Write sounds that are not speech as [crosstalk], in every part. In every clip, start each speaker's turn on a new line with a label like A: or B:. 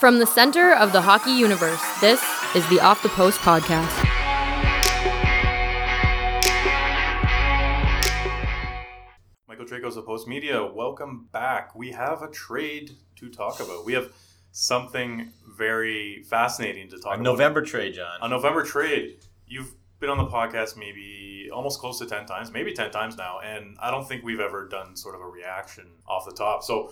A: From the center of the hockey universe, this is the Off the Post podcast.
B: Michael Traikos of Postmedia, welcome back. We have a trade to talk about. We have something very fascinating to talk about.
C: A
B: about.
C: November trade, John.
B: A November trade. You've been on the podcast maybe almost close to 10 times, maybe 10 times now, and I don't think we've ever done sort of a reaction off the top. So,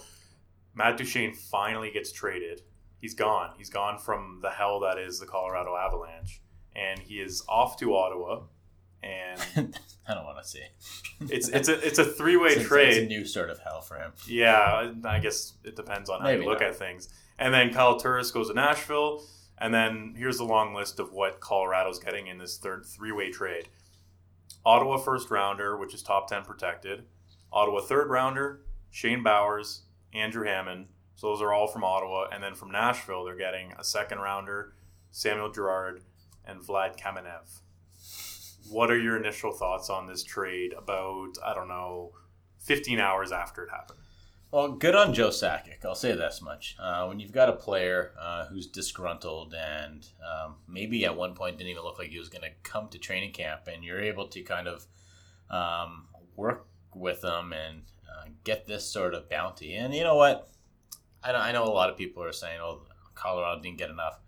B: Matt Duchene finally gets traded. He's gone. He's gone from the hell that is the Colorado Avalanche, and he is off to Ottawa. And [laughs]
C: I don't want to see.
B: it's it's a it's a three way trade. [laughs]
C: it's a new sort of hell for him.
B: Yeah, I guess it depends on how
C: Maybe
B: you look
C: not.
B: at things. And then Kyle Turris goes to Nashville. And then here's the long list of what Colorado's getting in this third three way trade Ottawa first rounder, which is top 10 protected. Ottawa third rounder, Shane Bowers, Andrew Hammond. So those are all from Ottawa. And then from Nashville, they're getting a second rounder, Samuel Girard, and Vlad Kamenev. What are your initial thoughts on this trade about, I don't know, 15 hours after it happened?
C: Well, good on Joe Sakic. I'll say this much. Uh, when you've got a player uh, who's disgruntled and um, maybe at one point didn't even look like he was going to come to training camp, and you're able to kind of um, work with them and uh, get this sort of bounty. And you know what? I I know a lot of people are saying, oh, Colorado didn't get enough.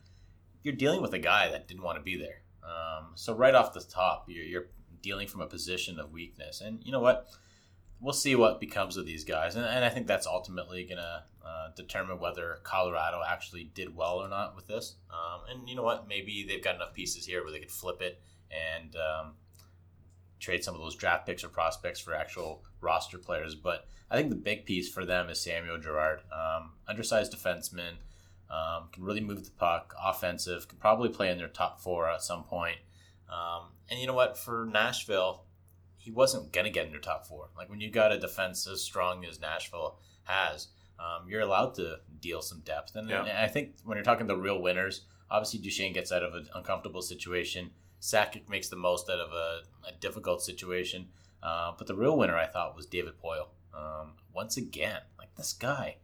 C: You're dealing with a guy that didn't want to be there. Um, so right off the top, you're, you're dealing from a position of weakness. And you know what? We'll see what becomes of these guys. And, and I think that's ultimately going to uh, determine whether Colorado actually did well or not with this. Um, and you know what? Maybe they've got enough pieces here where they could flip it and um, trade some of those draft picks or prospects for actual roster players. But I think the big piece for them is Samuel Girard, um, undersized defenseman, um, can really move the puck, offensive, can probably play in their top four at some point. Um, and you know what? For Nashville, he wasn't going to get in their top four. Like when you got a defense as strong as Nashville has, um, you're allowed to deal some depth. And,
B: Yeah.
C: and I think when you're talking the real winners, obviously Duchene gets out of an uncomfortable situation. Sakic makes the most out of a, a difficult situation. Uh, but the real winner, I thought, was David Poile. Um, once again, like this guy,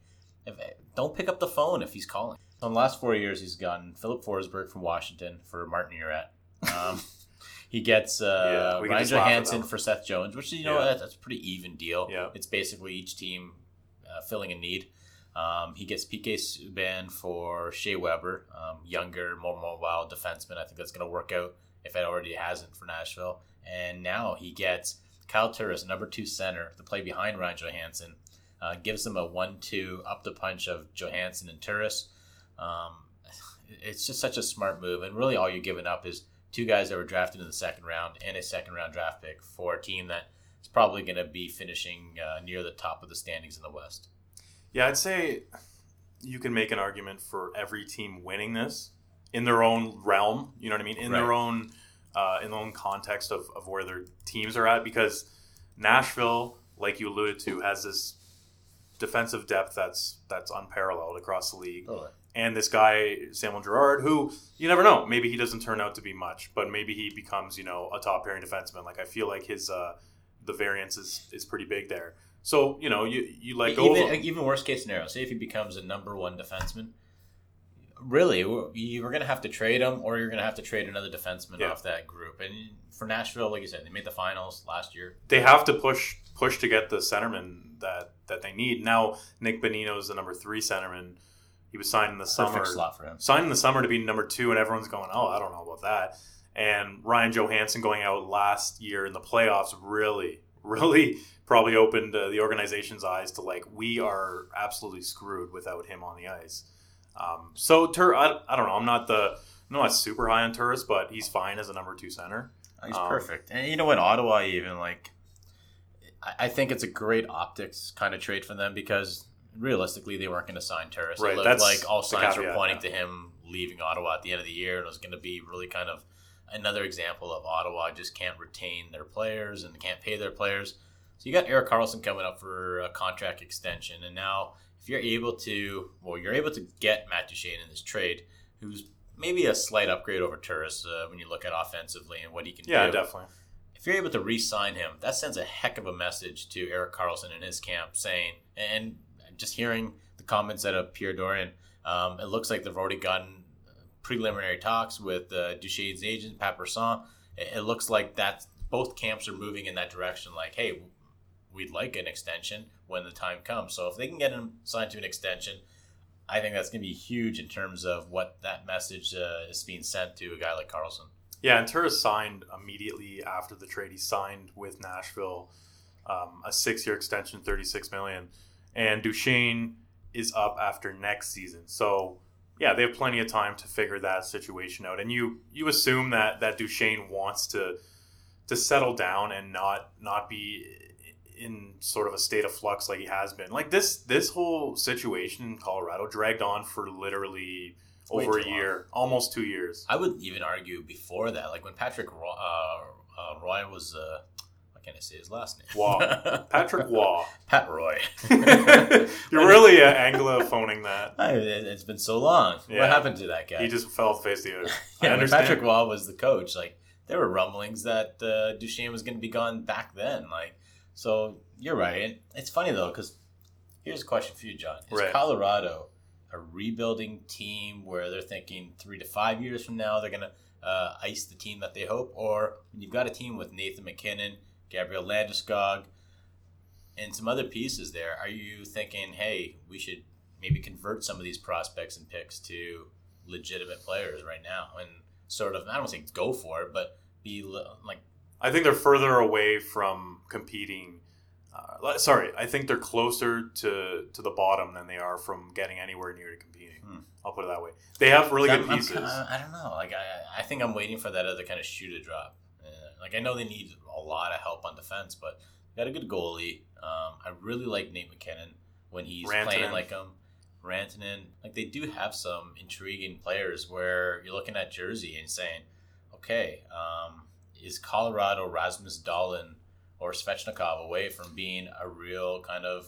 C: if, don't pick up the phone if he's calling. So in the last four years, he's gotten Filip Forsberg from Washington for Martin Erat. Um, [laughs] he gets
B: Yeah,
C: uh,
B: can
C: Ryan
B: just laugh at Johansen
C: for Seth Jones, which you know
B: Yeah.
C: that's, that's a pretty even deal.
B: Yeah.
C: It's basically each team uh, filling a need. Um, he gets PK Subban for Shea Weber, um, younger, more mobile defenseman. I think that's going to work out if it already hasn't for Nashville. And now he gets Kyle Turris, number two center, to play behind Ryan Johansen. Uh, gives them a one-two up the punch of Johansen and Turris. Um, it's just such a smart move, and really all you're giving up is two guys that were drafted in the second round and a second-round draft pick for a team that is probably going to be finishing uh, near the top of the standings in the West.
B: Yeah, I'd say you can make an argument for every team winning this in their own realm. You know what I mean? In their own uh, in their own context of, of where their teams are at. Because Nashville, like you alluded to, has this defensive depth that's that's unparalleled across the league.
C: Totally.
B: And this guy Samuel Girard, who you never know, maybe he doesn't turn out to be much, but maybe he becomes you know a top pairing defenseman. Like I feel like his uh, the variance is is pretty big there. So you know you you let go of
C: even,
B: him.
C: even worst case scenario, say if he becomes a number one defenseman, really, you were going to have to trade him, or you're going to have to trade another defenseman
B: Yeah.
C: off that group. And for Nashville, like you said, they made the finals last year.
B: they have to push push to get the centerman that that they need. Now Nick Bonino is the number three centerman. He was signed in the summer.
C: Perfect slot for him.
B: Signed in the summer to be number two, and everyone's going, "Oh, I don't know about that." And Ryan Johansen going out last year in the playoffs really, really [laughs] probably opened uh, the organization's eyes to like we are absolutely screwed without him on the ice. Um, so Tur, I, I don't know. I'm not the I'm not super high on Turris, but he's fine as a number two center.
C: He's
B: Um,
C: perfect. And you know what? Ottawa, even like, I, I think it's a great optics kind of trade for them because realistically, they weren't going to sign Turris.
B: Right,
C: It looked
B: that's
C: like all signs were pointing
B: yeah.
C: to him leaving Ottawa at the end of the year, and it was going to be really kind of another example of Ottawa just can't retain their players and can't pay their players. So you got Erik Karlsson coming up for a contract extension, and now if you're able to, well, you're able to get Matt Duchene in this trade, who's maybe a slight upgrade over Turris uh, when you look at offensively and what he can
B: Yeah,
C: do.
B: Yeah, definitely.
C: If you're able to re-sign him, that sends a heck of a message to Erik Karlsson and his camp, saying, and just hearing the comments that of Pierre Dorion, Um, it looks like they've already gotten preliminary talks with uh, Duchene's agent, Pat Brisson. It, it looks like that both camps are moving in that direction. Like, hey, we'd like an extension when the time comes. So if they can get him signed to an extension, I think that's going to be huge in terms of what that message uh, is being sent to a guy like Karlsson.
B: Yeah, and Turris signed immediately after the trade. He signed with Nashville um, a six-year extension, thirty-six million, and Duchene is up after next season. So yeah, they have plenty of time to figure that situation out. And you you assume that that Duchene wants to to settle down and not not be in sort of a state of flux like he has been. Like this this whole situation in Colorado dragged on for literally over a year, long. almost two years.
C: I would even argue before that, like when Patrick Roy, uh, uh, Roy was. Uh, what can I say his last name?
B: Waugh. [laughs] Patrick Waugh.
C: Pat Roy. [laughs]
B: You're really uh, Anglophoning that.
C: I, it's been so long. Yeah. What happened to that guy?
B: He just fell face the earth. [laughs]
C: yeah, I understand. Patrick Waugh was the coach. Like there were rumblings that uh, Duchene was going to be gone back then. Like so, you're right. It's funny though because here's a question for you, John: Is right. Colorado a rebuilding team where they're thinking three to five years from now they're going to uh, ice the team that they hope, or when you've got a team with Nathan MacKinnon, Gabriel Landeskog, and some other pieces there. Are you thinking, hey, we should maybe convert some of these prospects and picks to legitimate players right now and sort of I don't say go for it, but be like.
B: I think they're further away from competing uh, sorry, I think they're closer to to the bottom than they are from getting anywhere near to competing. Hmm. I'll put it that way. They have really good pieces.
C: Kinda, I don't know. Like I, I think I'm waiting for that other kind of shoe to drop. Uh, like I know they need a lot of help on defense, but got a good goalie. Um, I really like Nate MacKinnon when he's Rantanen. playing like him. Rantanen, like they do have some intriguing players where you're looking at Jersey and saying, okay, um, is Colorado Rasmus Dahlin or Svechnikov away from being a real kind of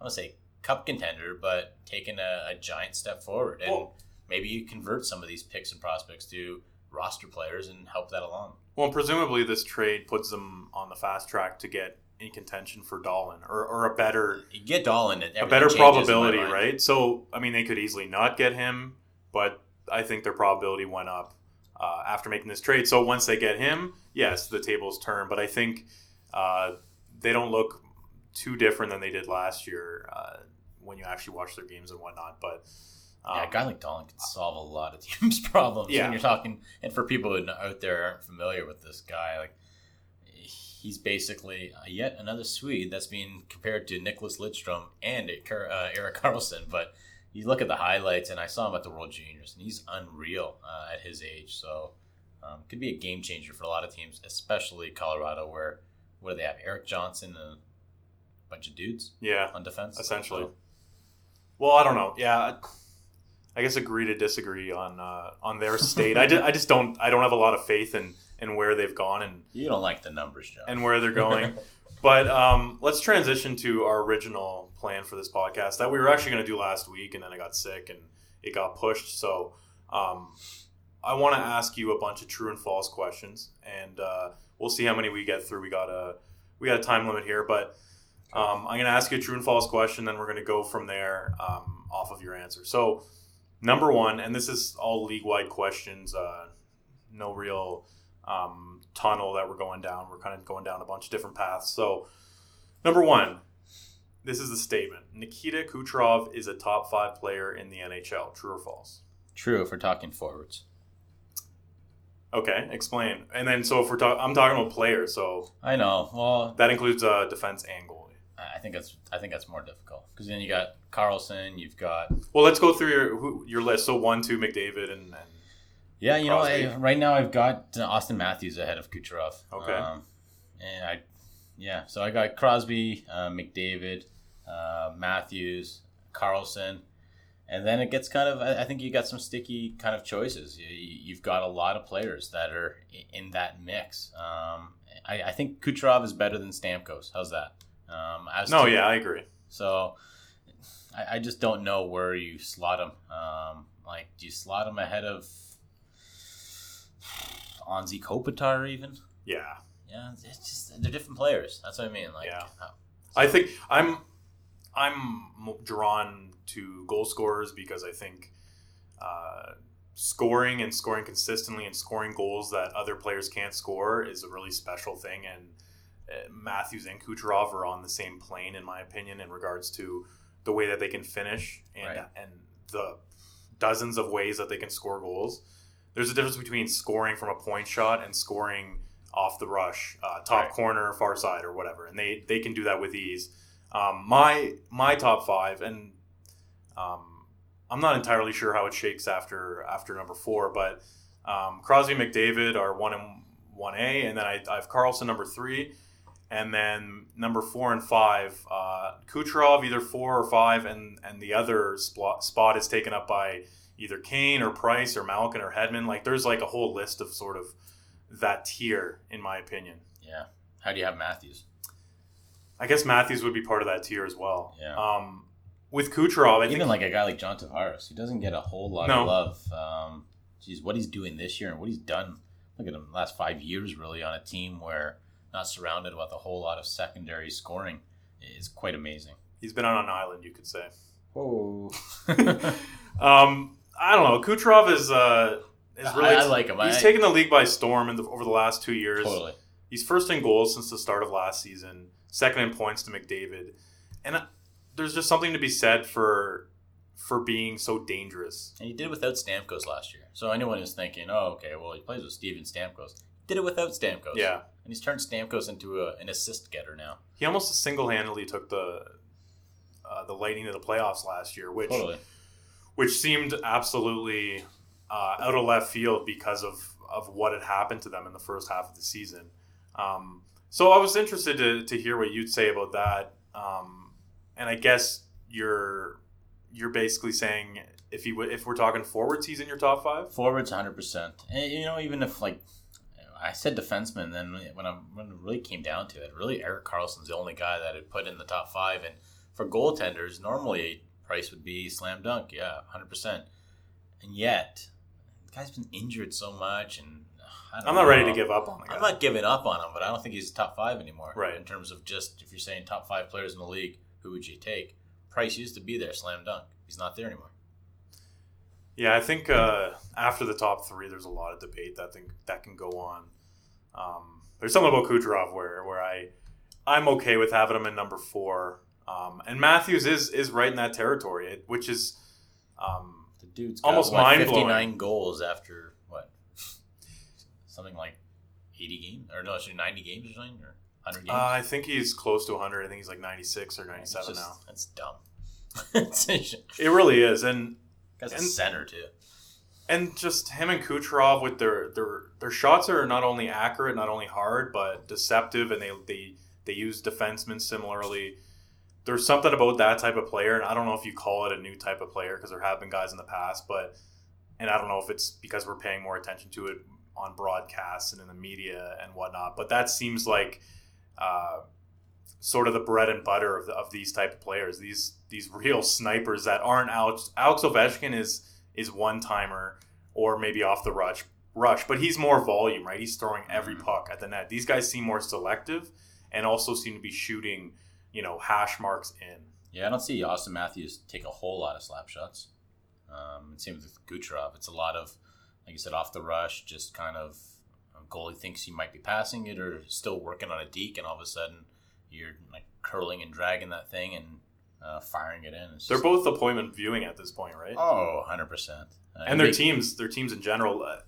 C: I don't say cup contender, but taking a, a giant step forward and well, maybe you convert some of these picks and prospects to roster players and help that along.
B: Well, presumably this trade puts them on the fast track to get in contention for Dahlin or, or a better
C: you get Dahlin
B: a better probability, right? So I mean they could easily not get him, but I think their probability went up uh, after making this trade. So once they get him, yes, the tables turn. But I think uh, they don't look too different than they did last year uh, when you actually watch their games and whatnot. But
C: um, yeah, a guy like Dahlin can solve a lot of [laughs] teams' problems. Yeah. when you're talking, and for people out there aren't familiar with this guy, like he's basically yet another Swede that's being compared to Nicklas Lidstrom and uh, Erik Karlsson. But you look at the highlights, and I saw him at the World Juniors, and he's unreal uh, at his age. So um, could be a game changer for a lot of teams, especially Colorado, where what do they have? Erik Johnson and a bunch of dudes.
B: Yeah,
C: on defense
B: essentially. So. Well, I don't know. Yeah, I guess agree to disagree on uh, on their state. I, just, I just don't I don't have a lot of faith in in where they've gone and
C: you don't like the numbers, Joe,
B: and where they're going. [laughs] but um, let's transition to our original plan for this podcast that we were actually going to do last week, and then I got sick and it got pushed. So um, I want to ask you a bunch of true and false questions, and uh, we'll see how many we get through. We got a we got a time limit here, but um, I'm going to ask you a true and false question. Then we're going to go from there um, off of your answer. So number one, and this is all league wide questions. Uh, no real um, tunnel that we're going down. We're kind of going down a bunch of different paths. So number one. This is the statement. Nikita Kucherov is a top five player in the NHL. True or false?
C: True if we're talking forwards.
B: Okay, explain. And then, so if we're talking, I'm talking about players, so
C: I know. Well,
B: that includes uh, defense and goalie.
C: I think that's I think that's more difficult because then you got Karlsson, you've got.
B: Well, let's go through your your list. So one, two, McDavid, and. and
C: yeah, you Crosby. know, I, right now I've got Austin Matthews ahead of Kucherov.
B: Okay. Um,
C: and I, yeah, so I got Crosby, uh, McDavid, uh, Matthews, Karlsson. And then it gets kind of, I think you got some sticky kind of choices. You've got a lot of players that are in that mix. Um, I, I, think Kucherov is better than Stamkos. How's that?
B: Um, no, to, yeah, I agree.
C: So I, I, just don't know where you slot him. Um, like, do you slot him ahead of Anze Kopitar even?
B: Yeah.
C: Yeah, it's just they're different players. That's what I mean. Like,
B: yeah. I think I'm I'm drawn to goal scorers because I think uh, scoring and scoring consistently and scoring goals that other players can't score is a really special thing. And uh, Matthews and Kucherov are on the same plane, in my opinion, in regards to the way that they can finish and
C: Right.
B: and the dozens of ways that they can score goals. There's a difference between scoring from a point shot and scoring off the rush, uh, top
C: Right.
B: corner, far side, or whatever, and they they can do that with ease. Um, my my top five, and um, I'm not entirely sure how it shakes after after number four, but um, Crosby, McDavid are one and one A, and then I, I have Karlsson number three, and then number four and five, uh, Kucherov either four or five, and and the other spot spot is taken up by either Kane or Price or Malkin or Hedman. Like there's like a whole list of sort of that tier, in my opinion.
C: Yeah. How do you have Matthews?
B: I guess Matthews would be part of that tier as well.
C: Yeah.
B: Um, with Kucherov, I
C: Even
B: think
C: like a guy like John Tavares, he doesn't get a whole lot
B: No.
C: of love. Um, geez, what he's doing this year and what he's done. Look at him, the last five years really on a team where not surrounded with a whole lot of secondary scoring is quite amazing.
B: he's been on an island, you could say.
C: Whoa. [laughs] [laughs]
B: Um, I don't know. Kucherov is uh, is
C: I-
B: really
C: I like him.
B: He's
C: I-
B: taken the league by storm in the, over the last two years.
C: totally.
B: He's first in goals since the start of last season. Second in points to McDavid, and uh, there's just something to be said for for being so dangerous.
C: And he did it without Stamkos last year. So anyone who's thinking, oh, okay, well, he plays with Steven Stamkos, did it without Stamkos.
B: Yeah,
C: And he's turned Stamkos into a, an assist getter now.
B: he almost single handedly took the uh, the Lightning to the playoffs last year, which
C: Totally.
B: which seemed absolutely uh, out of left field because of, of what had happened to them in the first half of the season. Um, so I was interested to, to hear what you'd say about that. Um, and I guess you're you're basically saying if he w- if we're talking forwards, he's in your top five.
C: Forwards, 100%. You know, even if, like, I said defenseman, then when, I, when it really came down to it, really Erik Karlsson's the only guy that I'd put in the top five. And for goaltenders, normally Price would be slam dunk, yeah, 100%. And yet, the guy's been injured so much, and
B: I'm not ready to give up on the guy.
C: I'm not giving up on him, but I don't think he's top five anymore.
B: Right.
C: In terms of just if you're saying top five players in the league, who would you take? Price used to be there, slam dunk. He's not there anymore.
B: Yeah, I think uh, after the top three, there's a lot of debate that think that can go on. Um, there's something about Kucherov where where I I'm okay with having him in number four, um, and Matthews is is right in that territory, which is um,
C: The dude's got,
B: Almost mind-blowing.
C: 59 goals after what? Something like 80 games, or no, actually 90 games or something, or 100 games.
B: uh, I think he's close to 100. I think he's like 96 or
C: It's
B: 97
C: just-
B: now.
C: That's dumb. [laughs]
B: It really is, and
C: Guy's a center too.
B: and just him and Kucherov with their their their shots are not only accurate, not only hard, but deceptive, and they they they use defensemen similarly. There's something about that type of player, and I don't know if you call it a new type of player because there have been guys in the past, but and I don't know if it's because we're paying more attention to it on broadcasts and in the media and whatnot, but that seems like uh, sort of the bread and butter of, the, of these type of players. These these real snipers that aren't Alex Alex Ovechkin is is one timer or maybe off the rush rush, but he's more volume, right? He's throwing every
C: Mhm.
B: puck at the net. These guys seem more selective and also seem to be shooting, you know, hash marks in.
C: Yeah, I don't see Austin Matthews take a whole lot of slap shots. Um, same with Kucherov. It's a lot of, like you said, off the rush, just kind of a goalie thinks he might be passing it or still working on a deke, and all of a sudden you're like curling and dragging that thing and uh, firing it in. It's
B: They're both appointment viewing at this point, right?
C: oh, 100%. Uh,
B: and their
C: they-
B: teams, their teams in general, uh,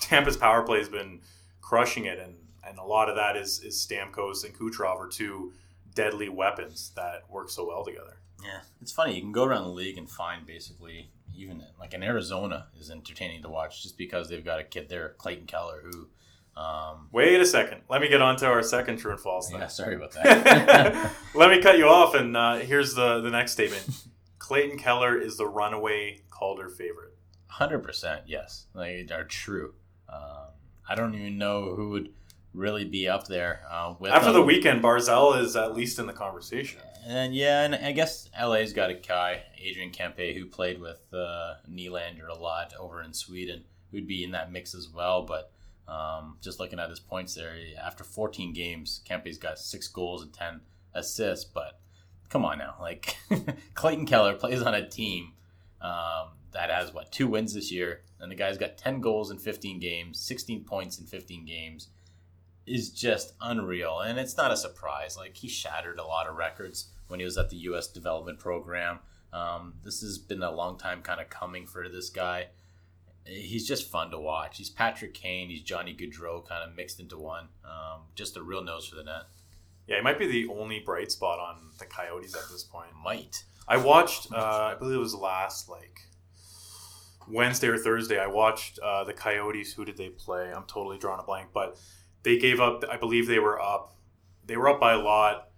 B: Tampa's power play has been crushing it, and and a lot of that is is Stamkos and Kucherov are two deadly weapons that work so well together.
C: Yeah, it's funny. You can go around the league and find basically even like in Arizona is entertaining to watch just because they've got a kid there, Clayton Keller, who. Um,
B: Wait a second, let me get on to our second true and false. then.
C: yeah, sorry about that. [laughs]
B: Let me cut you off, and uh, here's the, the next statement. Clayton Keller is the runaway Calder favorite.
C: Hundred percent, yes, they are true. Um, I don't even know who would really be up there uh, with
B: After
C: them.
B: the weekend, Barzal is at least in the conversation.
C: And yeah, and I guess LA's got a guy, Adrian Kempe, who played with uh, Nylander a lot over in Sweden, who'd be in that mix as well. But um, just looking at his points there, after 14 games, Kempe's got six goals and 10 assists. But come on now. Like [laughs] Clayton Keller plays on a team um, that has what two wins this year, and the guy's got ten goals in fifteen games, sixteen points in fifteen games. Is just unreal, and it's not a surprise. Like he shattered a lot of records when he was at the U.S. development program. Um, this has been a long time kind of coming for this guy. He's just fun to watch. He's Patrick Kane. He's Johnny Gaudreau kind of mixed into one. Um, just a real nose for the net.
B: Yeah, he might be the only bright spot on the Coyotes at this point.
C: Might.
B: I watched. Uh, I believe it was last like Wednesday or Thursday. I watched uh, the Coyotes. Who did they play? I'm totally drawing a blank, but they gave up. I believe they were up. They were up by a lot.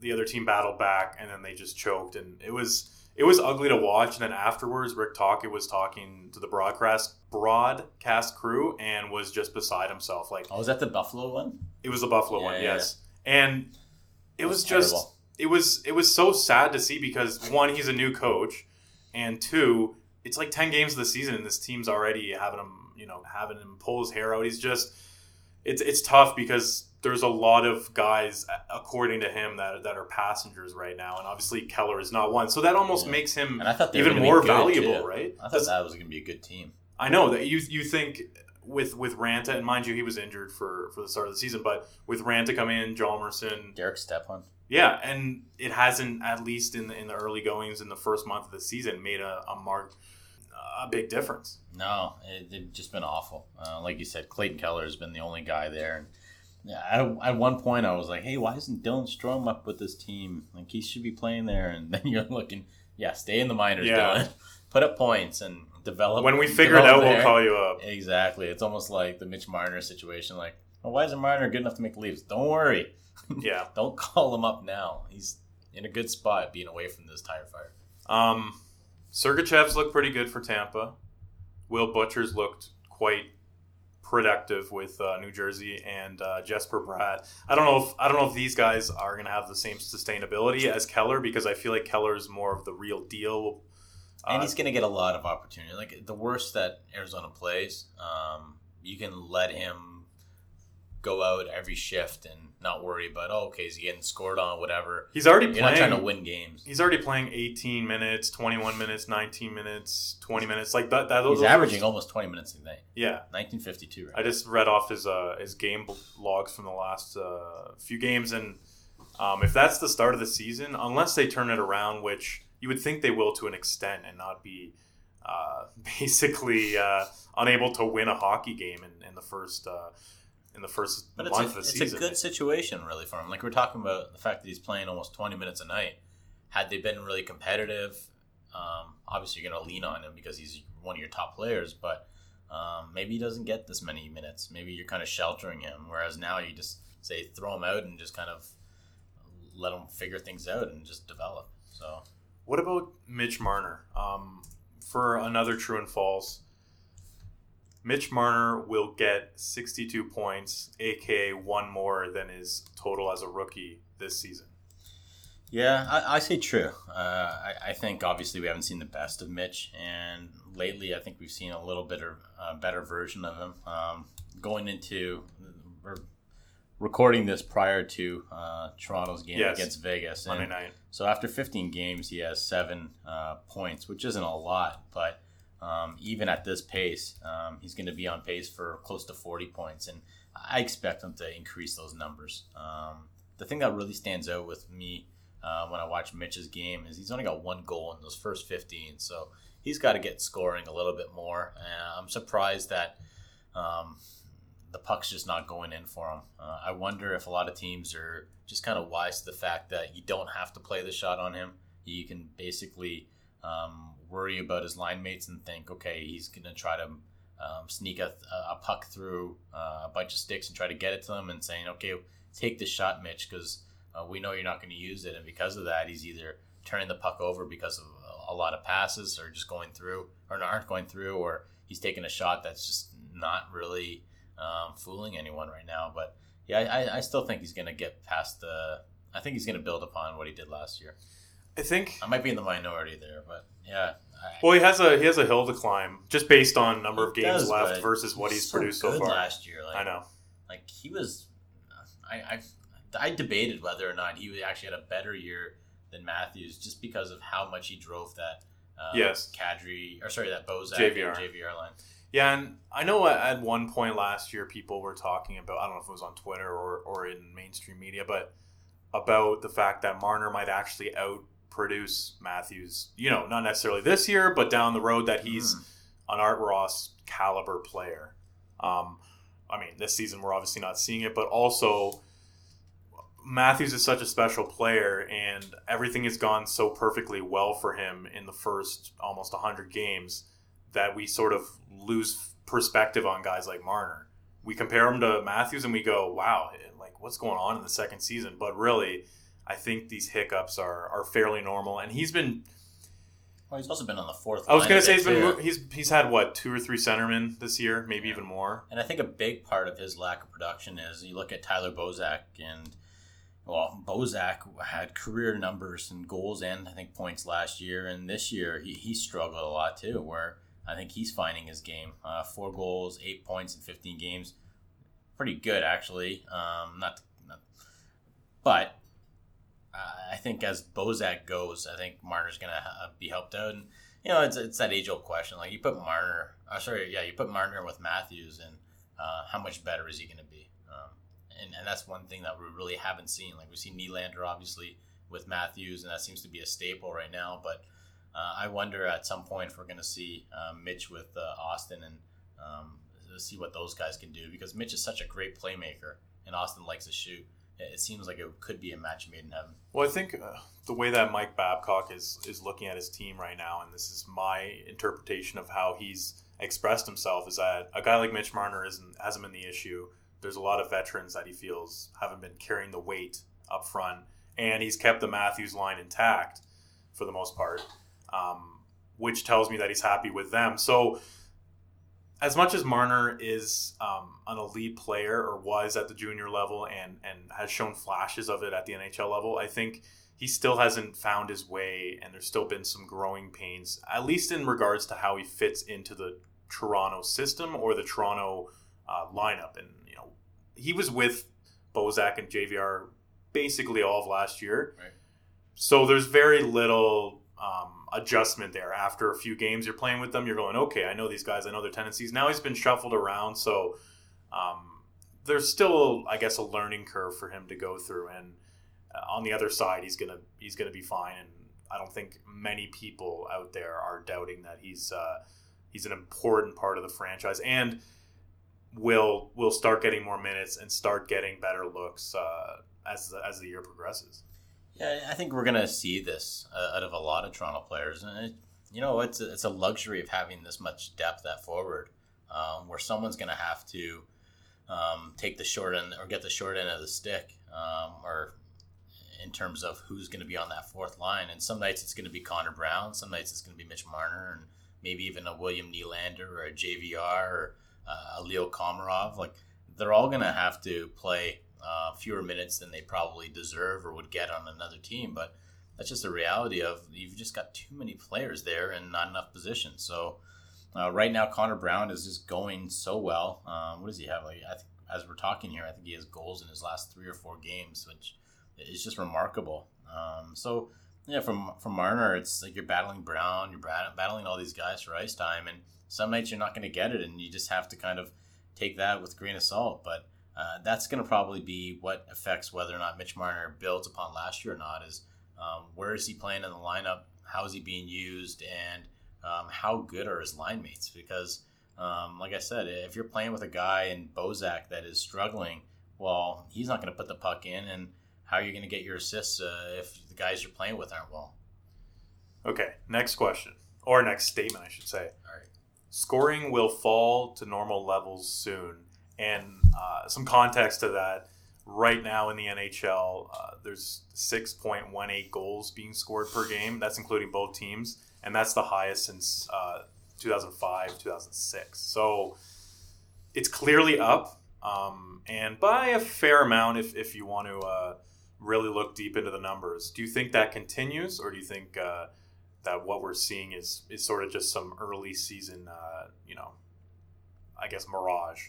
B: The other team battled back, and then they just choked, and it was it was ugly to watch. And then afterwards, Rick Tocchet was talking to the broadcast broadcast crew and was just beside himself. Like,
C: oh, was that the Buffalo one?
B: It was the Buffalo
C: yeah,
B: one,
C: yeah.
B: yes. And it was,
C: was
B: just
C: terrible.
B: it was it was so sad to see because one, he's a new coach, and two, it's like ten games of the season, and this team's already having him, you know, having him pull his hair out. He's just it's it's tough because there's a lot of guys, according to him, that that are passengers right now, and obviously Keller is not one. So that almost
C: Yeah.
B: makes him
C: And I thought they were
B: even more valuable,
C: too.
B: right?
C: I thought
B: That's-
C: that was going to be a good team.
B: I know that you you think with with Raanta and mind you he was injured for for the start of the season, but with Raanta coming in, Hjalmarsson,
C: Derek Stepan.
B: yeah, and it hasn't at least in the in the early goings in the first month of the season made a, a mark a big difference.
C: No, it, it's just been awful. Uh, like you said, Clayton Keller has been the only guy there. And yeah, I, at one point I was like, hey, why isn't Dylan Strome up with this team? Like he should be playing there. And [laughs] then you're looking, yeah, stay in the minors,
B: Yeah.
C: Dylan. [laughs] Put up points and develop.
B: When we figure it out,
C: develop
B: we'll call you up.
C: Exactly. It's almost like the Mitch Marner situation. Like, well, why isn't Marner good enough to make the leaves? Don't worry. [laughs]
B: Yeah.
C: Don't call him up now. He's in a good spot being away from this tire fire.
B: Um, Sergachev's looked pretty good for Tampa. Will Butcher's looked quite productive with uh, New Jersey and uh, Jesper Bratt. I don't know if I don't know if these guys are going to have the same sustainability as Keller because I feel like Keller is more of the real deal.
C: and
B: Uh,
C: he's going to get a lot of opportunity. Like the worst that Arizona plays, um, you can let him go out every shift and not worry about oh okay is he getting scored on whatever.
B: he's already
C: You're not
B: playing.
C: trying to win games.
B: He's already playing 18 minutes, 21 minutes, 19 minutes, 20 minutes. Like that. that
C: He's averaging almost 20 minutes a night.
B: Yeah,
C: 1952 right.
B: I just read off his uh, his game logs from the last uh, few games, and um, if that's the start of the season, unless they turn it around, which you would think they will to an extent, and not be uh, [laughs] basically uh, unable to win a hockey game in, in the first uh, in the first
C: But it's,
B: month
C: a,
B: of the
C: it's
B: season.
C: It's a good situation, really, for him. Like we're talking about the fact that he's playing almost 20 minutes a night. Had they been really competitive, um, obviously you're going to lean on him because he's one of your top players, but um, maybe he doesn't get this many minutes. Maybe you're kind of sheltering him, whereas now you just say throw him out and just kind of let him figure things out and just develop. So
B: What about Mitch Marner? Um, for another true and false, Mitch Marner will get 62 points, aka one more than his total as a rookie this season.
C: Yeah, I, I say true. Uh, I, I think obviously we haven't seen the best of Mitch, and lately I think we've seen a little bit of a better version of him. Um, going into we're recording this prior to uh, Toronto's game
B: Yes.
C: against Vegas,
B: Monday night.
C: so after 15 games, he has seven uh, points, which isn't a lot, but um, even at this pace, um, he's going to be on pace for close to 40 points, and I expect him to increase those numbers. Um, the thing that really stands out with me uh, when I watch Mitch's game is he's only got one goal in those first 15, so he's got to get scoring a little bit more. Uh, I'm surprised that um, the puck's just not going in for him. Uh, I wonder if a lot of teams are just kind of wise to the fact that you don't have to play the shot on him. You can basically um, worry about his line mates and think, okay, he's going to try to um, sneak a, a puck through uh, a bunch of sticks and try to get it to them and saying, okay, take the shot, Mitch, because uh, we know you're not going to use it. And because of that, he's either turning the puck over because of a, lot of passes or just going through or aren't going through, or he's taking a shot that's just not really um, fooling anyone right now. But yeah, I, I still think he's going to get past the. I think he's going to build upon what he did last year.
B: I think.
C: I might be in the minority there, but yeah. I,
B: Well, he has a he has a hill to climb just based on number of games
C: does,
B: left versus what he's
C: so
B: produced so far.
C: last year. Like,
B: I know.
C: Like he was, I, I I debated whether or not he actually had a better year than Matthews, just because of how much he drove that. Uh,
B: Yes.
C: Kadri or sorry, that Bozak
B: JVR.
C: and JVR line.
B: Yeah, and I know at- one point last year people were talking about I don't know if it was on Twitter or, or in mainstream media, but about the fact that Marner might actually outproduce Matthews. You know, not necessarily this year, but down the road that he's
C: Hmm.
B: an Art Ross caliber player. Um, I mean, this season we're obviously not seeing it, but also Matthews is such a special player, and everything has gone so perfectly well for him in the first almost 100 games that we sort of lose perspective on guys like Marner. We compare him to Matthews and we go, wow, like what's going on in the second season? But really, I think these hiccups are, are fairly normal. And he's been,
C: Well, he's also been on the fourth.
B: I was going to say, he's been,
C: too.
B: he's, he's had what, two or three centermen this year, maybe
C: Yeah.
B: even more.
C: And I think a big part of his lack of production is you look at Tyler Bozak and well, Bozak had career numbers and goals and I think points last year, and this year he, he struggled a lot too. Where I think he's finding his game: uh, four goals, eight points in fifteen games, pretty good actually. Um, not, not, but I think as Bozak goes, I think Marner's gonna uh, be helped out, and you know it's it's that age old question. Like you put Marner, uh, sorry, yeah, you put Marner with Matthews, and uh, how much better is he going to be? Um, and, and that's one thing that we really haven't seen. Like we see Nylander obviously with Matthews, and that seems to be a staple right now. But uh, I wonder at some point if we're going to see uh, Mitch with uh, Austin and um, see what those guys can do because Mitch is such a great playmaker, and Austin likes to shoot. It seems like it could be a match made in heaven.
B: Well, I think uh, the way that Mike Babcock is is looking at his team right now, and this is my interpretation of how he's expressed himself, is that a guy like Mitch Marner isn't hasn't been the issue. There's a lot of veterans that he feels haven't been carrying the weight up front, and he's kept the Matthews line intact for the most part, um, which tells me that he's happy with them. So. As much as Marner is um, an elite player or was at the junior level and, and has shown flashes of it at the NHL level, I think he still hasn't found his way, and there's still been some growing pains, at least in regards to how he fits into the Toronto system or the Toronto uh, lineup. And you know, he was with Bozak and JVR basically all of last year,
C: Right.
B: so there's very little um, adjustment there. After a few games, you're playing with them, you're going, okay, I know these guys, I know their tendencies. Now he's been shuffled around, so um, there's still, I guess, a learning curve for him to go through. And uh, on the other side, he's gonna he's gonna be fine. And I don't think many people out there are doubting that he's uh, he's an important part of the franchise and will will start getting more minutes and start getting better looks uh, as as the year progresses.
C: Yeah, I think we're gonna see this uh, out of a lot of Toronto players, and it, you know, it's a, it's a luxury of having this much depth at forward, um, where someone's gonna have to um, take the short end or get the short end of the stick, um, or in terms of who's going to be on that fourth line. And some nights it's going to be Connor Brown, some nights it's going to be Mitch Marner, and maybe even a William Nylander or a JVR or uh, a Leo Komarov. Like they're all going to have to play uh, fewer minutes than they probably deserve or would get on another team. But that's just the reality of you've just got too many players there and not enough positions. So uh, right now, Connor Brown is just going so well. Um, what does he have? Like I think as we're talking here, I think he has goals in his last three or four games, which is just remarkable. Um, so yeah, from from Marner, it's like you're battling Brown, you're bat- battling all these guys for ice time, and some nights you're not going to get it, and you just have to kind of take that with a grain of salt. But uh, that's going to probably be what affects whether or not Mitch Marner builds upon last year or not. Is um, where is he playing in the lineup? How is he being used? And um, how good are his line mates? Because, um, like I said, if you're playing with a guy in Bozak that is struggling, well, he's not going to put the puck in. And how are you going to get your assists uh, if the guys you're playing with aren't well?
B: Okay, next question or next statement, I should say.
C: All right.
B: Scoring will fall to normal levels soon, and uh, some context to that. Right now in the NHL, uh, there's 6.18 goals being scored per game. That's including both teams, and that's the highest since uh, 2005, 2006. So it's clearly up, um, and by a fair amount if, if you want to uh, really look deep into the numbers. Do you think that continues, or do you think uh, that what we're seeing is is sort of just some early season, uh, you know, I guess mirage?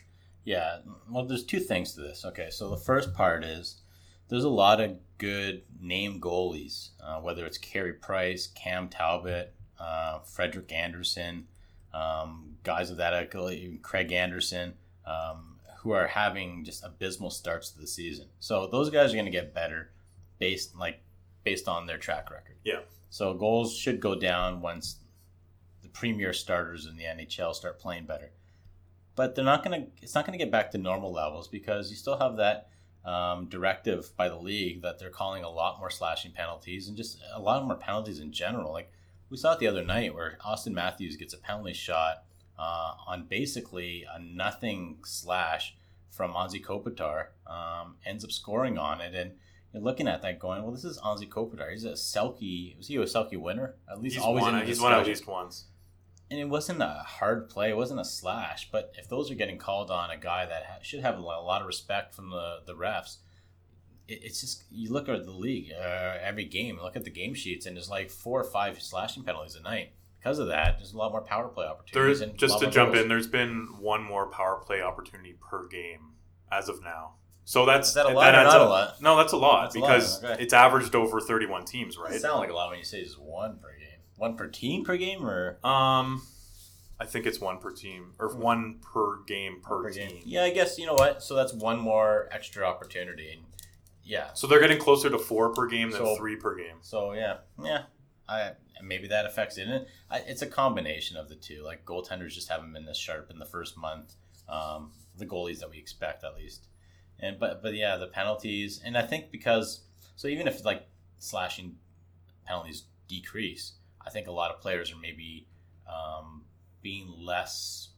C: Yeah, well, there's two things to this. Okay, so the first part is there's a lot of good name goalies, uh, whether it's Carey Price, Cam Talbot, uh, Frederik Andersen, um, guys of that ilk, Craig Anderson, um, who are having just abysmal starts to the season. So those guys are going to get better based like based on their track record.
B: Yeah.
C: So goals should go down once the premier starters in the NHL start playing better. But they're not going to. It's not going to get back to normal levels because you still have that um, directive by the league that they're calling a lot more slashing penalties and just a lot more penalties in general. Like we saw it the other night where Austin Matthews gets a penalty shot uh, on basically a nothing slash from Anze Kopitar, um, ends up scoring on it, and you're looking at that going, well, this is Anze Kopitar. He's a Selke. Was he a Selke winner? At least
B: He's
C: always
B: won. He's won at least once.
C: And it wasn't a hard play. It wasn't a slash. But if those are getting called on a guy that ha- should have a lot of respect from the, the refs, it, it's just you look at the league uh, every game, look at the game sheets, and there's like four or five slashing penalties a night. Because of that, there's a lot more power play opportunities.
B: There's
C: and
B: just to jump
C: goals.
B: in. There's been one more power play opportunity per game as of now. So that's
C: Is that a lot not a
B: up-
C: lot?
B: No, that's a lot
C: That's a lot,
B: because
C: okay.
B: it's averaged over 31 teams, right?
C: It sounds like a lot when you say just one per game. One per team per game, or
B: Um, I think it's one per team or one per game per,
C: per
B: team.
C: game? Yeah, I guess you know what. So that's one more extra opportunity. And yeah,
B: So they're getting closer to four per game than
C: So-
B: three per game.
C: So yeah, yeah, I maybe that affects it. And I, it's a combination of the two. Like goaltenders just haven't been this sharp in the first month. Um, the goalies that we expect at least, and but but yeah, the penalties, and I think because so even if like slashing penalties decrease, I think a lot of players are maybe um, being less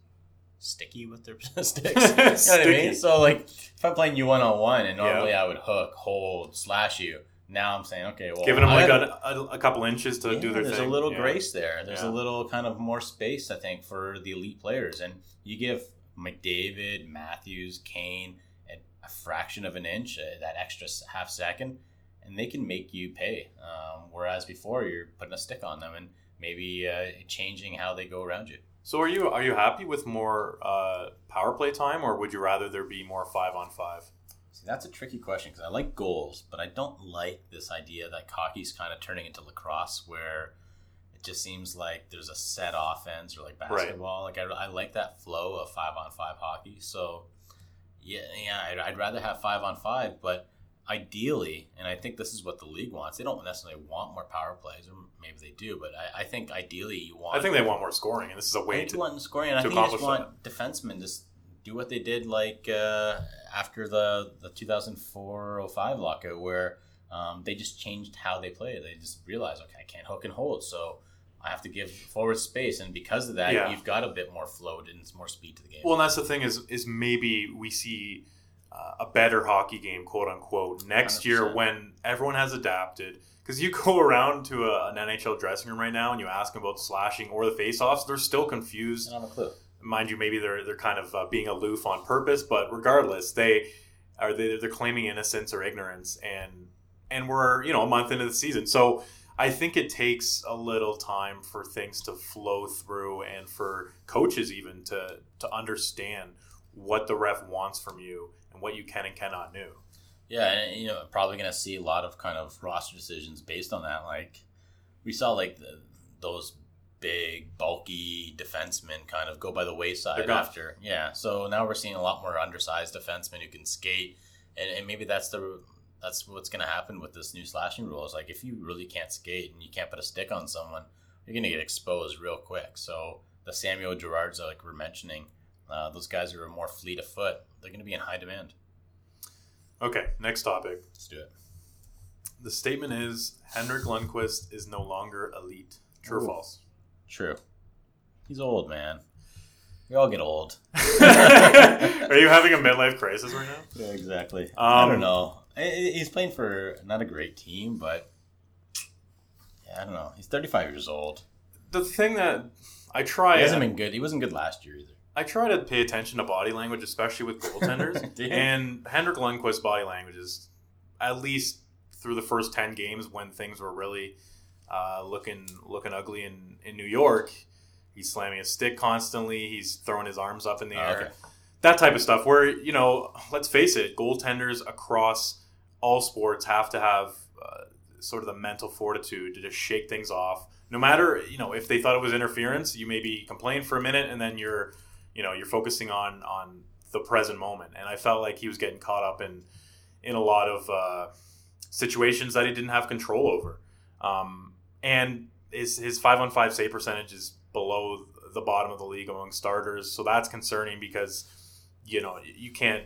C: sticky with their [laughs] sticks. [laughs] you know what I mean? So like if I'm playing you one on one, and
B: Yeah.
C: normally I would hook, hold, slash you. Now I'm saying, okay, well,
B: Giving them
C: I-
B: like a, a, couple inches to
C: yeah,
B: do their thing.
C: there's
B: thing.
C: a little
B: Yeah.
C: grace there. There's
B: Yeah.
C: a little kind of more space, I think, for the elite players. And you give McDavid, Matthews, Kane a, a fraction of an inch, uh, that extra half second, and they can make you pay. Um, whereas before, you're putting a stick on them and maybe uh, changing how they go around you.
B: So are you are you happy with more uh, power play time, or would you rather there be more five on five?
C: See, that's a tricky question because I like goals, but I don't like this idea that hockey's kind of turning into lacrosse where it just seems like there's a set offense or like basketball. Like I, I like that flow of five on five hockey. So yeah, yeah, I'd, I'd rather have five on five, but ideally, and I think this is what the league wants. They don't necessarily want more power plays, or maybe they do, but I, I think ideally you want.
B: I think they want more scoring, and this is a way to.
C: want scoring, and I think you just want defensemen to do what they did like uh, after the the 2004-05 lockout, where um, they just changed how they play. They just realized, okay, I can't hook and hold, so I have to give forward space, and because of that,
B: Yeah.
C: you've got a bit more float and it's more speed to the game.
B: Well, and that's the thing is is maybe we see uh, a better hockey game, quote unquote, next year
C: 100%.
B: when everyone has adapted. Because you go around to a, an NHL dressing room right now and you ask them about slashing or the face-offs, they're still confused.
C: I don't a clue.
B: mind you, maybe they're they're kind of uh, being aloof on purpose, but regardless, they are they, they're claiming innocence or ignorance, and and we're you know a month into the season, so I think it takes a little time for things to flow through, and for coaches even to to understand what the ref wants from you what you can and cannot do.
C: Yeah, and you know, probably going to see a lot of kind of roster decisions based on that. Like we saw, like the, those big, bulky defensemen kind of go by the wayside after. Yeah, so now we're seeing a lot more undersized defensemen who can skate, and, and maybe that's the that's what's going to happen with this new slashing rule. Is like if you really can't skate and you can't put a stick on someone, you're going to get exposed real quick. So the Samuel Gerards, like we're mentioning, uh, those guys who are more fleet of foot, they're going to be in high demand.
B: Okay, next topic.
C: Let's do it.
B: The statement is Henrik Lundqvist is no longer elite. True or false?
C: True. He's old, man. We all get old. [laughs]
B: Are you having a midlife crisis right now?
C: Yeah, exactly. I
B: Um,
C: don't know. I- I- He's playing for not a great team, but yeah, I don't know. He's 35 years old.
B: The thing that I try,
C: He hasn't been good. He wasn't good last year either.
B: I try to pay attention to body language, especially with goaltenders. [laughs] And Henrik Lundqvist's body language is at least through the first ten games when things were really uh, looking looking ugly in, in New York. He's slamming his stick constantly. He's throwing his arms up in the
C: Oh,
B: air.
C: okay.
B: That type of stuff. Where you know, let's face it, goaltenders across all sports have to have uh, sort of the mental fortitude to just shake things off. No matter you know if they thought it was interference, you maybe complain for a minute and then you're you know you're focusing on on the present moment. And I felt like he was getting caught up in in a lot of uh, situations that he didn't have control over. Um, and his his five on five save percentage is below the bottom of the league among starters, so that's concerning because you know you can't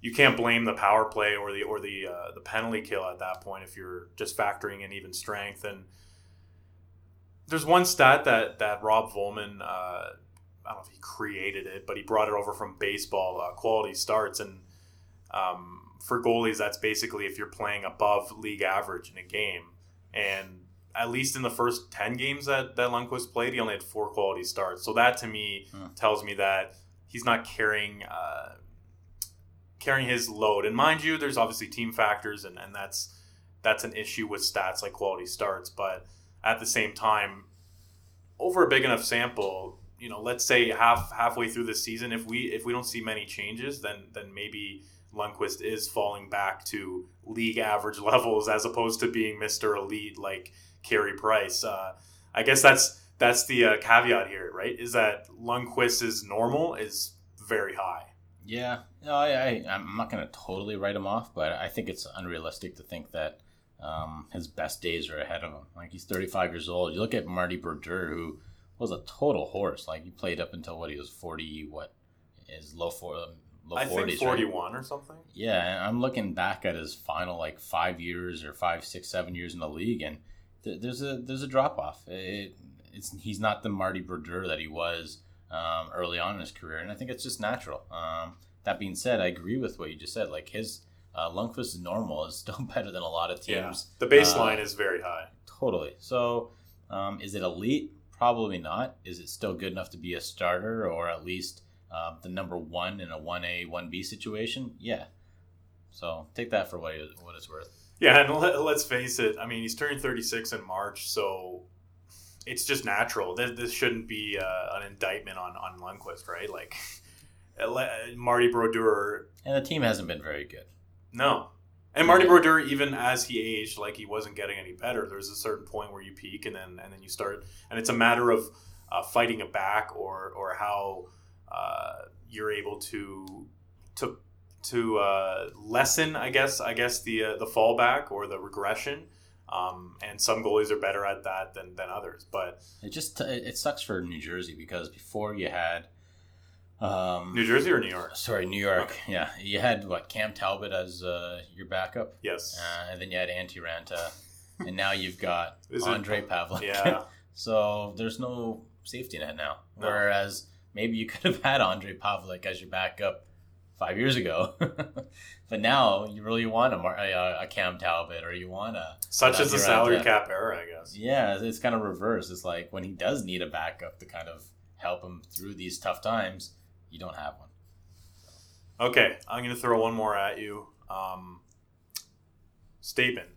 B: you can't blame the power play or the or the uh, the penalty kill at that point if you're just factoring in even strength. And there's one stat that that Rob Vollman, uh, I don't know if he created it, but he brought it over from baseball uh, quality starts and. Um, for goalies, that's basically if you're playing above league average in a game. And at least in the first 10 games that, that Lundqvist played, he only had four quality starts. So that to me
C: Hmm.
B: tells me that he's not carrying uh, carrying his load. And mind you, there's obviously team factors, and, and that's that's an issue with stats like quality starts. But at the same time, over a big enough sample, you know, let's say half halfway through the season, if we if we don't see many changes, then then maybe Lundqvist is falling back to league average [laughs] levels as opposed to being Mister Elite like Carey Price. Uh, I guess that's that's the uh, caveat here, right? Is that Lundqvist's normal is very high.
C: Yeah, no, I, I I'm not going to totally write him off, but I think it's unrealistic to think that um, his best days are ahead of him. Like he's 35 years old. You look at Marty Brodeur, who was a total horse. Like he played up until what he was 40. What is low four, low
B: I
C: 40s,
B: think
C: right?
B: 41 or something.
C: Yeah, and I'm looking back at his final like five years or five, six, seven years in the league, and th- there's a there's a drop off. It, it's he's not the Marty Brodeur that he was um, early on in his career, and I think it's just natural. Um, that being said, I agree with what you just said. Like his uh, Lundqvist's normal is [laughs] still better than a lot of teams.
B: Yeah, the baseline
C: Uh,
B: is very high.
C: Totally. So, um, is it elite? Probably not. Is it still good enough to be a starter or at least uh, the number one in a 1A, 1B situation? Yeah. So, take that for what, it, what it's worth.
B: Yeah, and let, let's face it. I mean, he's turning 36 in March, so it's just natural. This, this shouldn't be uh, an indictment on on Lundqvist, right? Like [laughs] Marty Brodeur,
C: And the team hasn't been very good.
B: no. And Marty Brodeur, even as he aged, like he wasn't getting any better. There's a certain point where you peak, and then and then you start, and it's a matter of uh, fighting it back, or or how uh, you're able to to to uh, lessen, I guess, I guess the uh, the fallback or the regression. Um, and some goalies are better at that than, than others. But
C: It just it sucks for New Jersey because before you had um
B: New Jersey or New York?
C: sorry, New York. Yeah. You had what Cam Talbot as uh, your backup.
B: Yes.
C: Uh, and then you had Antti Raanta. [laughs] and now you've got [laughs]
B: Is it-
C: Ondrej Pavelec.
B: Yeah. [laughs]
C: So there's no safety net now.
B: No.
C: Whereas maybe you could have had Ondrej Pavelec as your backup five years ago, but now you really want a, a, a Cam Talbot or you want a
B: Such as the salary cap era, I guess.
C: yeah. It's kind of reverse. It's like when he does need a backup to kind of help him through these tough times, you don't have one.
B: Okay, I'm going to throw one more at you. Um, statement: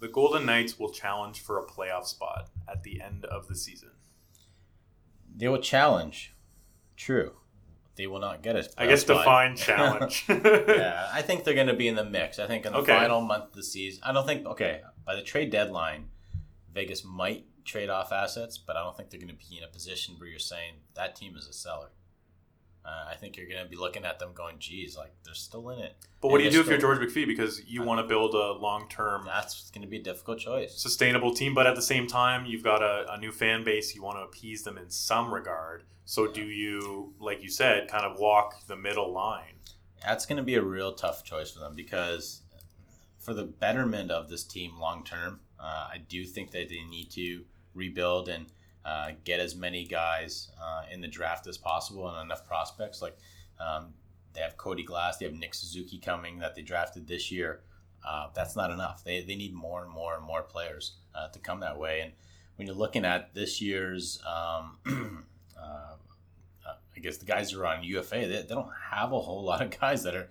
B: The Golden Knights will challenge for a playoff spot at the end of the season.
C: They will challenge. True. They will not get it.
B: I guess define [laughs] challenge.
C: yeah, I think they're going to be in the mix. I think in the
B: Okay.
C: final month of the season, I don't think. Okay, by the trade deadline, Vegas might trade off assets, but I don't think they're going to be in a position where you're saying that team is a seller. Uh, I think you're going to be looking at them going, "Geez, like they're still in it."
B: But what do you do if you're George McPhee? Because you want to build a long term,
C: That's going to be a difficult choice.
B: sustainable team, but at the same time, you've got a, a new fan base. You want to appease them in some regard. So, do you, like you said, kind of walk the middle line?
C: That's going to be a real tough choice for them because for the betterment of this team long term, uh, I do think that they need to rebuild and uh, get as many guys uh, in the draft as possible and enough prospects. Like um, they have Cody Glass, they have Nick Suzuki coming that they drafted this year. Uh, that's not enough. They, they need more and more and more players uh, to come that way. And when you're looking at this year's, um, [clears throat] uh, I guess the guys who are on UFA, they, they don't have a whole lot of guys that are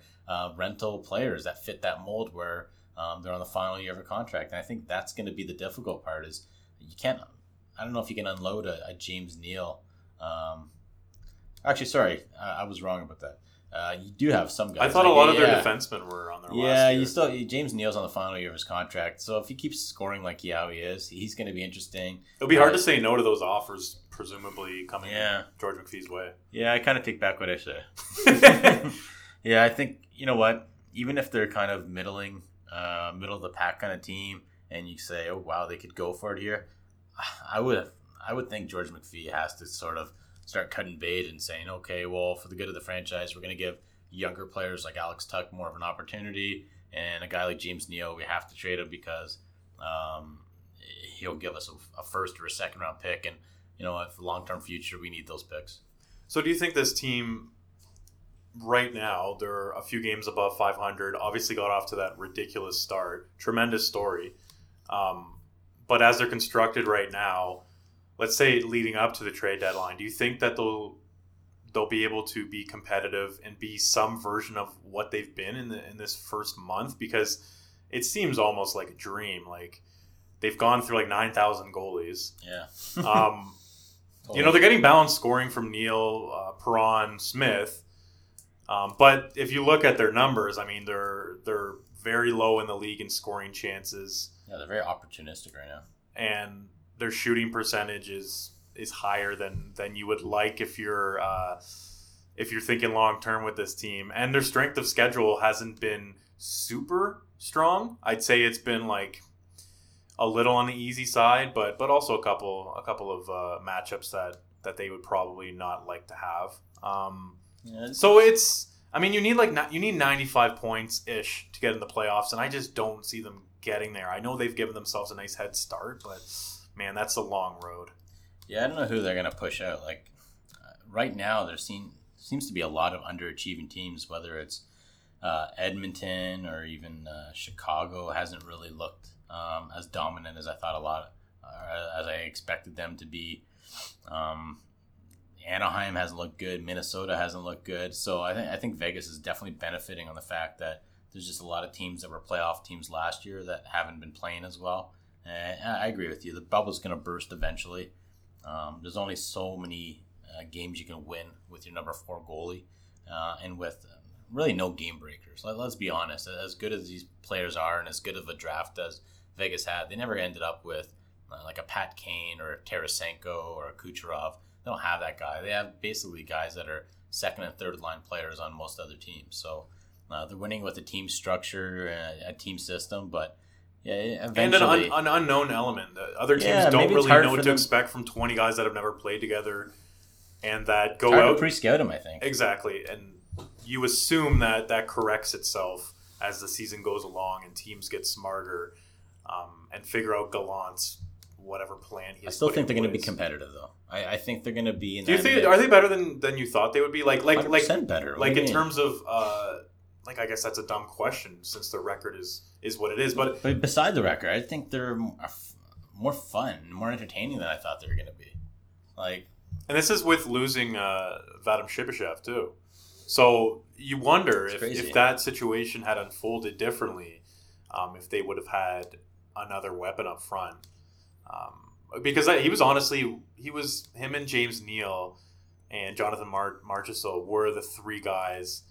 C: rental players that fit that mold where um, they're on the final year of a contract. And I think that's going to be the difficult part is you can't, I don't know if you can unload a, a James Neal. Um, actually, sorry, I, I was wrong about that. uh, you do have some guys.
B: I thought a
C: like,
B: lot of their
C: yeah.
B: defensemen were on their
C: Yeah, you still James Neal's on the final year of his contract, so if he keeps scoring like yeah he is, he's going to be interesting.
B: It'll be hard
C: Uh,
B: to say no to those offers, presumably coming
C: Yeah.
B: George McPhee's way.
C: Yeah, I kind of take back what I say. [laughs] yeah, I think you know what. Even if they're kind of middling, uh, middle of the pack kind of team, and you say, "Oh wow, they could go for it here," I would, I would think George McPhee has to sort of start cutting bait and saying, "Okay, well, for the good of the franchise, we're going to give younger players like Alex Tuch more of an opportunity, and a guy like James Neal, we have to trade him because um, he'll give us a, a first or a second round pick, and you know, for long term future, we need those picks."
B: So do you think this team right now, they're a few games above 500, obviously got off to that ridiculous start. Tremendous story. Um, but as they're constructed right now, let's say leading up to the trade deadline, do you think that they'll they'll be able to be competitive and be some version of what they've been in the in this first month because it seems almost like a dream like they've gone through like 9000 goalies
C: Yeah. [laughs]
B: um, you know, they're getting balanced scoring from Neal, uh, Perron, Smith. Um, but if you look at their numbers, I mean, they're they're very low in the league in scoring chances,
C: yeah, they're very opportunistic right now.
B: and their shooting percentage is is higher than than you would like if you're uh, if you're thinking long term with this team. And their strength of schedule hasn't been super strong. I'd say it's been like a little on the easy side, but but also a couple a couple of uh, matchups that that they would probably not like to have. Um,
C: Yeah, it's-
B: so it's I mean you need like you need 95 points ish to get in the playoffs, and I just don't see them getting there. I know they've given themselves a nice head start, but man, that's a long road.
C: yeah, I don't know who they're gonna push out. Like uh, right now, there seem, seems to be a lot of underachieving teams. Whether it's uh, Edmonton or even uh, Chicago, hasn't really looked um, as dominant as I thought a lot, as I expected them to be. Um, Anaheim hasn't looked good. Minnesota hasn't looked good. So I think I think Vegas is definitely benefiting on the fact that there's just a lot of teams that were playoff teams last year that haven't been playing as well. And I agree with you. The bubble's going to burst eventually. Um, there's only so many uh, games you can win with your number four goalie, uh, and with uh, really no game breakers. Let, let's be honest. As good as these players are, and as good of a draft as Vegas had, they never ended up with uh, like a Pat Kane or a Tarasenko or a Kucherov. They don't have that guy. They have basically guys that are second and third line players on most other teams. So uh, they're winning with a team structure, and a team system, but yeah,
B: And
C: eventually.
B: an, un, an unknown element. Uh, Other teams
C: Yeah,
B: don't really know what to
C: them-
B: expect from 20 guys that have never played together and that go out.
C: pre-scout him, I think.
B: Exactly. And you assume that that corrects itself as the season goes along and teams get smarter um, and figure out Gallant's whatever plan he
C: I still think they're going to be competitive, though. I, I think they're going to be in.
B: Do you think are they better than than you thought they would be? Like like like
C: 100% better? What
B: like in
C: mean?
B: terms of uh, like I guess that's a dumb question since the record is is what it is. But
C: But beside the record, I think they're m- are f- more fun, more entertaining than I thought they were going to be. Like,
B: And this is with losing uh, Vadim Shipachyov too. So you wonder if,
C: crazy.
B: if that situation had unfolded differently, um, if they would have had another weapon up front. Um, because I, he was honestly, he was him and James Neal and Jonathan Mar- Marchessault were the three guys,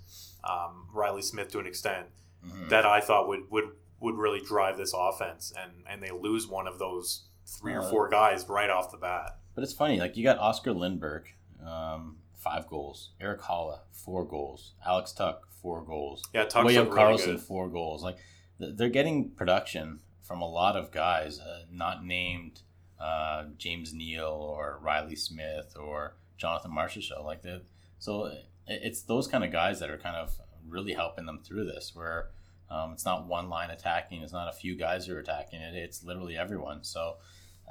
B: um, Reilly Smith to an extent,
C: mhm.
B: that I thought would would would really drive this offense, and and they lose one of those three or
C: Uh,
B: four guys right off the bat.
C: but it's funny. Like, you got Oscar Lindberg, um, five goals. Erik Haula, four goals. Alex Tuch, four goals.
B: Yeah, Tuch's
C: William
B: really
C: Karlsson,
B: good.
C: four goals. Like, th- they're getting production from a lot of guys, uh, not named uh, James Neal or Reilly Smith or Jonathan Marchessault. Like, that, so it's those kind of guys that are kind of really helping them through this. Where um, it's not one line attacking, it's not a few guys who are attacking it. It's literally everyone. So.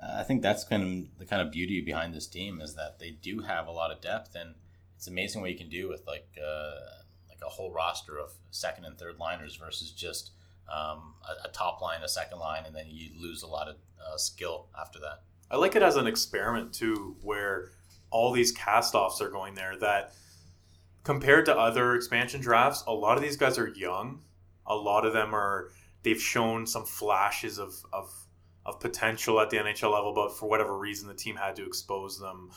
C: Uh, I think that's kind of the kind of beauty behind this team is that they do have a lot of depth, and it's amazing what you can do with like uh, like a whole roster of second and third liners versus just um, a, a top line, a second line, and then you lose a lot of uh, skill after that.
B: I like it as an experiment too, where all these cast-offs are going there. That compared to other expansion drafts, a lot of these guys are young. A lot of them are they've shown some flashes of of, of potential at the NHL level, but for whatever reason, the team had to expose them.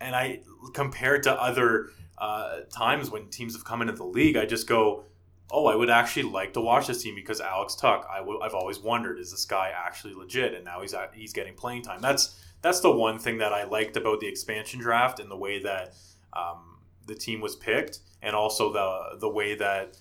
B: and I compared to other uh, times when teams have come into the league, I just go, oh, I would actually like to watch this team because Alex Tuch. I w- I've always wondered, is this guy actually legit? And now he's at, he's getting playing time. That's that's the one thing that I liked about the expansion draft and the way that um, the team was picked, and also the the way that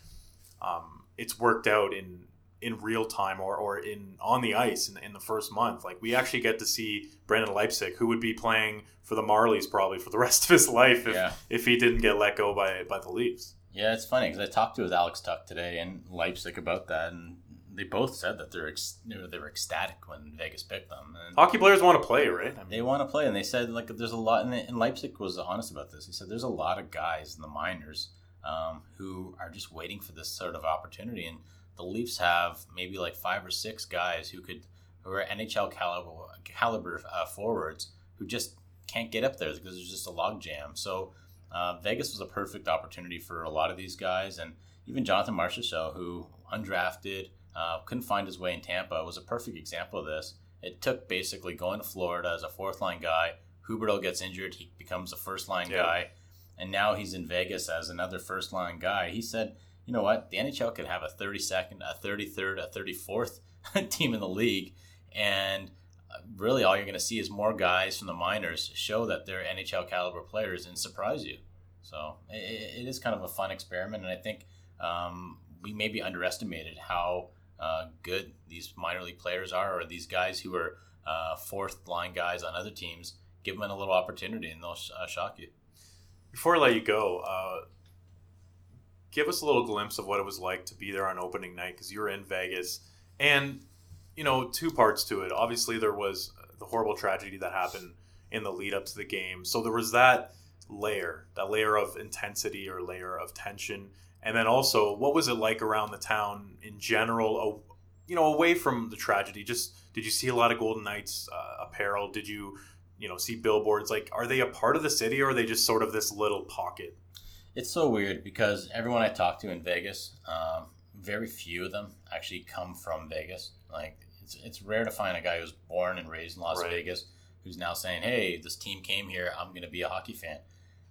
B: um, it's worked out in in real time or, or in on the ice in, in the first month. Like we actually get to see Brendan Leipsic, who would be playing for the Marlies probably for the [laughs] rest of his life if,
C: Yeah.
B: if he didn't get let go by by the Leafs.
C: Yeah, it's funny because I talked to with Alex Tuch today in Leipsic about that, and they both said that they're ex- you know, they were ecstatic when Vegas picked them. And
B: Hockey players want to play, right? I mean,
C: they want to play, and they said like there's a lot, and, and Leipsic was honest about this. He said there's a lot of guys in the minors um, who are just waiting for this sort of opportunity, and the Leafs have maybe like five or six guys who could who are NHL caliber caliber uh, forwards who just can't get up there because there's just a log jam. So uh, Vegas was a perfect opportunity for a lot of these guys, and even Jonathan Marchessault, who undrafted, uh, couldn't find his way in Tampa, was a perfect example of this. It took basically going to Florida as a fourth line guy. Huberdeau gets injured, he becomes a first line
B: Yeah.
C: guy, and now he's in Vegas as another first line guy. He said, "You know what? The NHL could have a 32nd, a 33rd, a 34th [laughs] team in the league, and really all you're going to see is more guys from the minors show that they're NHL caliber players and surprise you. So it, it is kind of a fun experiment, and I think um, we maybe underestimated how uh, good these minor league players are, or these guys who are uh, fourth line guys on other teams. Give them a little opportunity, and they'll sh- uh, shock you.
B: Before I let you go, uh, give us a little glimpse of what it was like to be there on opening night because you were in Vegas, and you know two parts to it. Obviously, there was the horrible tragedy that happened in the lead up to the game, so there was that layer, that layer of intensity or layer of tension, and then also what was it like around the town in general? You know, away from the tragedy, just did you see a lot of Golden Knights uh, apparel? Did you you know see billboards like are they a part of the city or are they just sort of this little pocket
C: It's so weird because everyone I talk to in Vegas, um, very few of them actually come from Vegas. Like it's it's rare to find a guy who's born and raised in Las
B: Right.
C: Vegas who's now saying, "Hey, this team came here. I'm going to be a hockey fan."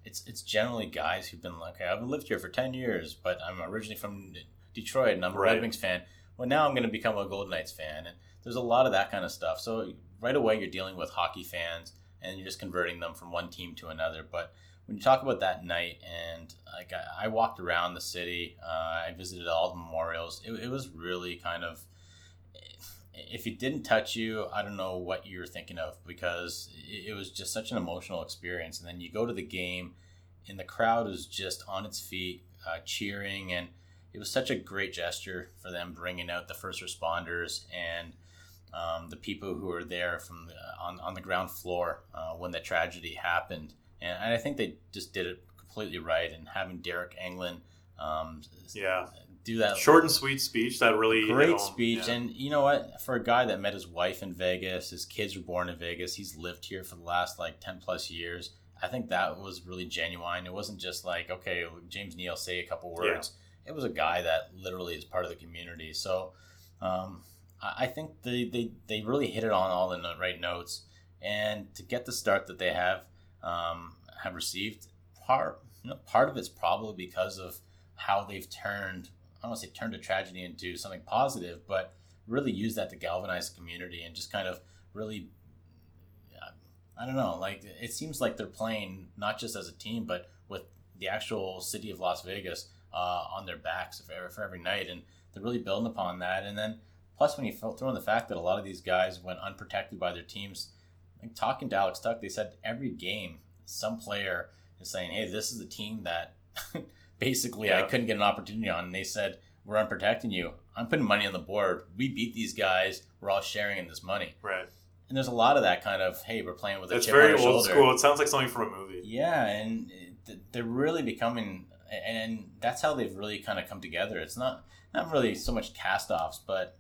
C: It's it's generally guys who've been like, "Okay, I've lived here for ten years, but I'm originally from Detroit and I'm a
B: Right.
C: Red Wings fan. Well, now I'm going to become a Golden Knights fan." And there's a lot of that kind of stuff. So right away, you're dealing with hockey fans, and you're just converting them from one team to another. But when you talk about that night, and like I, I walked around the city, uh, I visited all the memorials. It, it was really kind of, if it didn't touch you, I don't know what you were thinking of because it, was just such an emotional experience. And then you go to the game, and the crowd is just on its feet, uh, cheering, and it was such a great gesture for them bringing out the first responders and um, the people who were there from the, on on the ground floor uh, when the tragedy happened, and I think they just did it completely right. And having Deryk Engelland um,
B: yeah
C: do that
B: short and sweet speech that really
C: great
B: home.
C: speech,
B: Yeah.
C: and you know what? For a guy that met his wife in Vegas, his kids were born in Vegas. He's lived here for the last like ten plus years. I think that was really genuine. It wasn't just like okay, James Neal say a couple words. It was a guy that literally is part of the community. So. Um, I I think they, they, they really hit it on all the right notes, and to get the start that they have um, have received, part you know, part of it's probably because of how they've turned I don't want to say turned a tragedy into something positive, but really use that to galvanize the community and just kind of really I don't know, like it seems like they're playing not just as a team, but with the actual city of Las Vegas uh, on their backs for every, for every night, and they're really building upon that. And then plus, when you throw in the fact that a lot of these guys went unprotected by their teams, like talking to Alex Tuch, they said every game some player is saying, "Hey, this is the team that [laughs] basically I couldn't get an opportunity on," and they said, "We're unprotecting you. I'm putting money on the board. We beat these guys. We're all sharing in this money."
B: right
C: And there's a lot of that kind of, "Hey, we're playing with a
B: it's
C: chip
B: very
C: on our
B: old
C: shoulder."
B: school it sounds like something from a movie
C: Yeah, and they're really becoming, and that's how they've really kind of come together. It's not not really so much cast-offs, but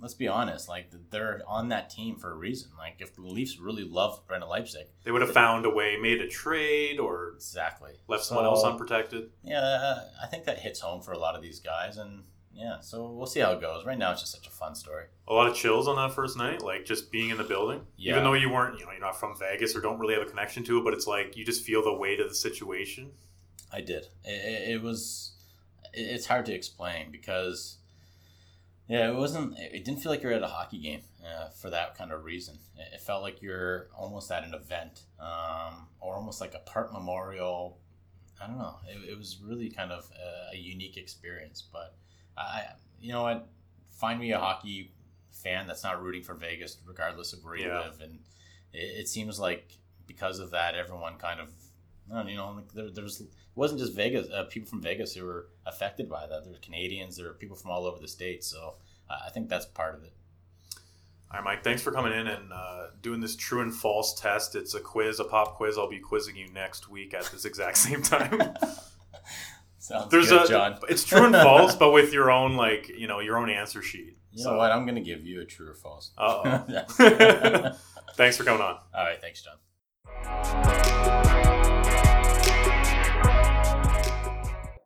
C: let's be honest, like they're on that team for a reason. Like if the Leafs really loved Brendan Leipsic,
B: they would have found a way made a trade or
C: exactly
B: left someone else unprotected
C: Yeah, I think that hits home for a lot of these guys, and yeah, so we'll see how it goes. Right now, it's just such a fun story.
B: A lot of chills on that first night, like just being in the building.
C: Yeah.
B: Even though you weren't, you know, you're not from Vegas or don't really have a connection to it, but it's like you just feel the weight of the situation.
C: I did. It, it, it was. It's hard to explain because, yeah, it wasn't. It didn't feel like you're at a hockey game uh, for that kind of reason. It, felt like you're almost at an event, um, or almost like a part memorial. I don't know. It, it was really kind of a, a unique experience. But I, you know what? Find me a hockey fan that's not rooting for Vegas, regardless of where you
B: Yeah.
C: live, and it, it seems like because of that, everyone kind of Know, you know, like there, there's it wasn't just Vegas. Uh, people from Vegas who were affected by that. There were Canadians. There were people from all over the states. So uh, I think that's part of it.
B: All right, Mike, thanks for coming in and uh, doing this true and false test. It's a quiz, a pop quiz. I'll be quizzing you next week at this exact [laughs] same time. [laughs]
C: Sounds
B: There's
C: good,
B: a,
C: John.
B: it's true and [laughs] false, but with your own like you know your own answer sheet.
C: You know what? I'm going to give you a true or false.
B: Uh
C: Yeah.
B: oh. thanks for coming on.
C: all right. Thanks, John.